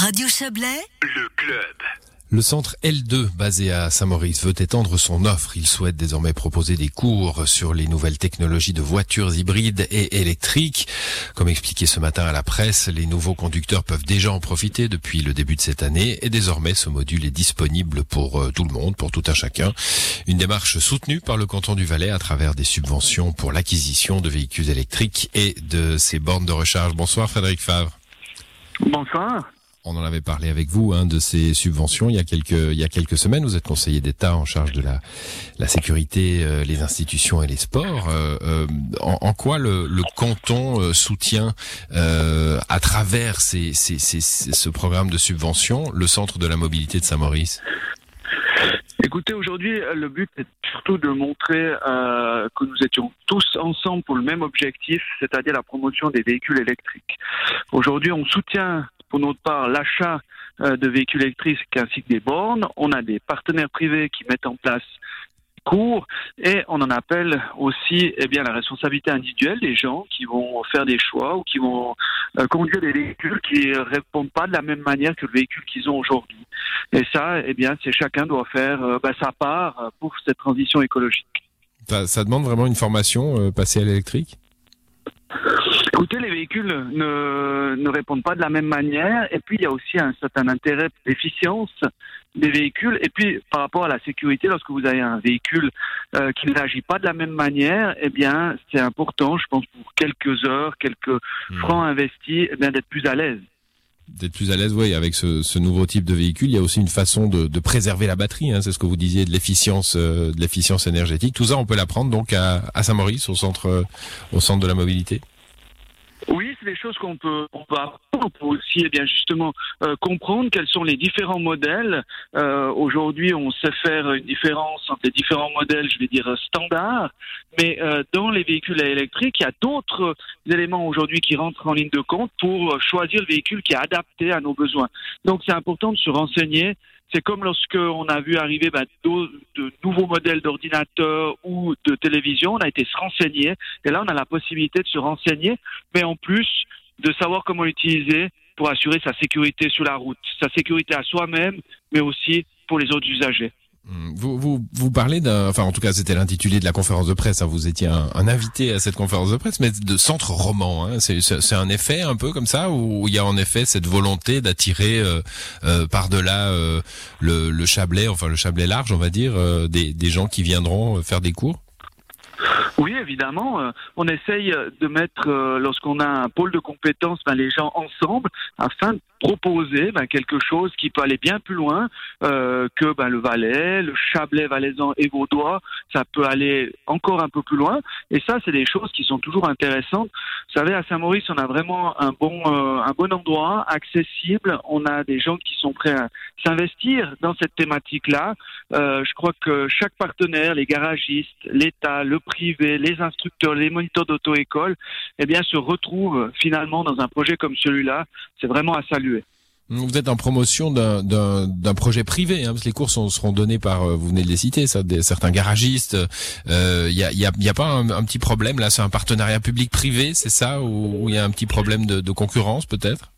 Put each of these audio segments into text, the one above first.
Radio Chablais, le club. Le centre L2, basé à Saint-Maurice, veut étendre son offre. Il souhaite désormais proposer des cours sur les nouvelles technologies de voitures hybrides et électriques. Comme expliqué ce matin à la presse, les nouveaux conducteurs peuvent déjà en profiter depuis le début de cette année et désormais ce module est disponible pour euh, tout le monde, pour tout un chacun. Une démarche soutenue par le canton du Valais à travers des subventions pour l'acquisition de véhicules électriques et de ces bornes de recharge. Bonsoir Frédéric Favre. Bonsoir. On en avait parlé avec vous hein, de ces subventions il y a quelques il y a quelques semaines. Vous êtes conseiller d'État en charge de la la sécurité, euh, les institutions et les sports. Euh, euh, en, quoi le, canton soutient à travers ces, ces, ce programme de subvention le centre de la mobilité de Saint-Maurice? Écoutez, aujourd'hui, le but est surtout de montrer que nous étions tous ensemble pour le même objectif, c'est-à-dire la promotion des véhicules électriques. Aujourd'hui, on soutient pour notre part l'achat euh, de véhicules électriques ainsi que des bornes. On a des partenaires privés qui mettent en place cours et on en appelle aussi eh bien la responsabilité individuelle des gens qui vont faire des choix ou qui vont euh, conduire des véhicules qui répondent pas de la même manière que le véhicule qu'ils ont aujourd'hui. Et ça, eh bien, c'est chacun doit faire euh, bah, sa part pour cette transition écologique. Ça, demande vraiment une formation passer à l'électrique? Écoutez, les véhicules ne, ne répondent pas de la même manière. Et puis, il y a aussi un certain intérêt d'efficience des véhicules. Et puis, par rapport à la sécurité, lorsque vous avez un véhicule euh, qui n'agit pas de la même manière, eh bien, c'est important, je pense, pour quelques heures, quelques hmm. francs investis, eh bien, d'être plus à l'aise d'être plus à l'aise, oui, avec ce, ce, nouveau type de véhicule. Il y a aussi une façon de, de préserver la batterie. Hein, c'est ce que vous disiez de l'efficience, euh, de l'efficience énergétique. Tout ça, on peut l'apprendre donc à, à Saint-Maurice, au centre, euh, au centre de la mobilité. Oui, c'est des choses qu'on peut, on peut apprendre. On peut aussi, eh bien, justement, euh, comprendre quels sont les différents modèles. Euh, Aujourd'hui, on sait faire une différence entre les différents modèles, je vais dire standards, mais euh, dans les véhicules électriques, il y a d'autres éléments aujourd'hui qui rentrent en ligne de compte pour choisir le véhicule qui est adapté à nos besoins. Donc, c'est important de se renseigner c'est comme lorsque on a vu arriver bah, de, nouveaux modèles d'ordinateurs ou de télévision, on a été se renseigner et là on a la possibilité de se renseigner, mais en plus de savoir comment l'utiliser pour assurer sa sécurité sur la route, sa sécurité à soi-même, mais aussi pour les autres usagers. Vous, vous, vous parlez d'un, enfin en tout cas c'était l'intitulé de la conférence de presse, hein. vous étiez un, invité à cette conférence de presse, mais de centre roman, hein. c'est un effet un peu comme ça, où il y a en effet cette volonté d'attirer euh, euh, par-delà euh, le, le Chablais, enfin le Chablais large on va dire, des, des gens qui viendront faire des cours? Oui, évidemment. Euh, on essaye de mettre, euh, lorsqu'on a un pôle de compétences, ben, les gens ensemble afin proposer ben, quelque chose qui peut aller bien plus loin euh, que ben, le Valais, le Chablais valaisan et Vaudois. Ça peut aller encore un peu plus loin. Et ça, c'est des choses qui sont toujours intéressantes. Vous savez, à Saint-Maurice, on a vraiment un bon, un bon endroit, accessible. On a des gens qui sont prêts à s'investir dans cette thématique-là. je crois que chaque partenaire, les garagistes, l'État, le privé, les instructeurs, les moniteurs d'auto-école, eh bien, se retrouvent finalement dans un projet comme celui-là. C'est vraiment à saluer. Vous êtes en promotion d'un projet privé, hein, parce que les cours seront donnés par, euh, vous venez de les citer, ça, des, certains garagistes. Il euh, y, a, y, a, y, a, pas un, petit problème là, c'est un partenariat public-privé, c'est ça, ou il y a un petit problème de, de concurrence peut-être?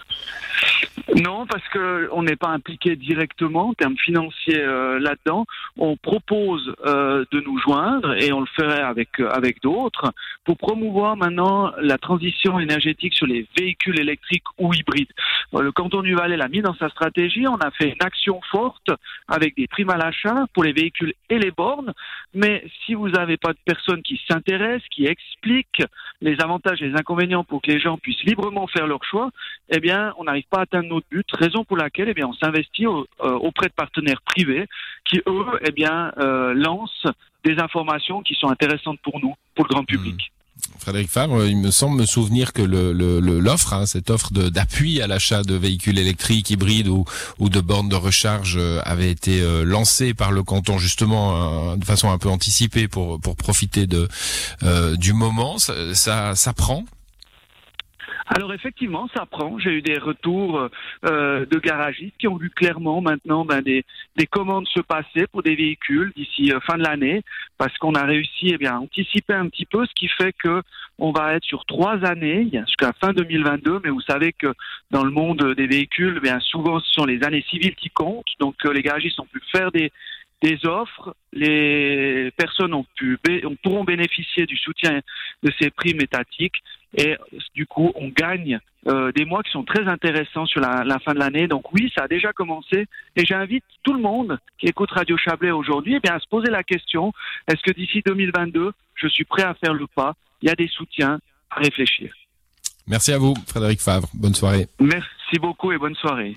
Non, parce que on n'est pas impliqué directement en termes financiers euh, là-dedans. On propose euh, de nous joindre et on le ferait avec euh, avec d'autres pour promouvoir maintenant la transition énergétique sur les véhicules électriques ou hybrides. Le canton du Valais l'a mis dans sa stratégie. On a fait une action forte avec des primes à l'achat pour les véhicules et les bornes. Mais si vous n'avez pas de personnes qui s'intéressent, qui expliquent les avantages et les inconvénients pour que les gens puissent librement faire leur choix, eh bien, on n'arrive pas à atteindre notre but. Raison pour laquelle, eh bien, on s'investit euh, auprès de partenaires privés qui, eux, eh bien, euh, lancent des informations qui sont intéressantes pour nous, pour le grand public. Frédéric Favre, il me semble me souvenir que l'offre, le, hein, cette offre d'appui à l'achat de véhicules électriques, hybrides ou, de bornes de recharge euh, avait été lancée par le canton justement de façon un peu anticipée pour, profiter du moment. Ça prend alors effectivement, ça prend. J'ai eu des retours euh, de garagistes qui ont vu clairement maintenant ben, des, des commandes se passer pour des véhicules d'ici euh, fin de l'année, parce qu'on a réussi eh bien, à anticiper un petit peu, ce qui fait que on va être sur trois années jusqu'à fin 2022. Mais vous savez que dans le monde des véhicules, eh bien souvent ce sont les années civiles qui comptent, donc euh, les garagistes ont pu faire des des offres, les personnes ont pu, pourront bénéficier du soutien de ces primes étatiques et du coup on gagne euh, des mois qui sont très intéressants sur la, la fin de l'année. Donc oui, ça a déjà commencé et j'invite tout le monde qui écoute Radio Chablais aujourd'hui eh bien, à se poser la question, est-ce que d'ici 2022, je suis prêt à faire le pas? Il y a des soutiens à réfléchir. Merci à vous, Frédéric Favre. Bonne soirée. Merci beaucoup et bonne soirée.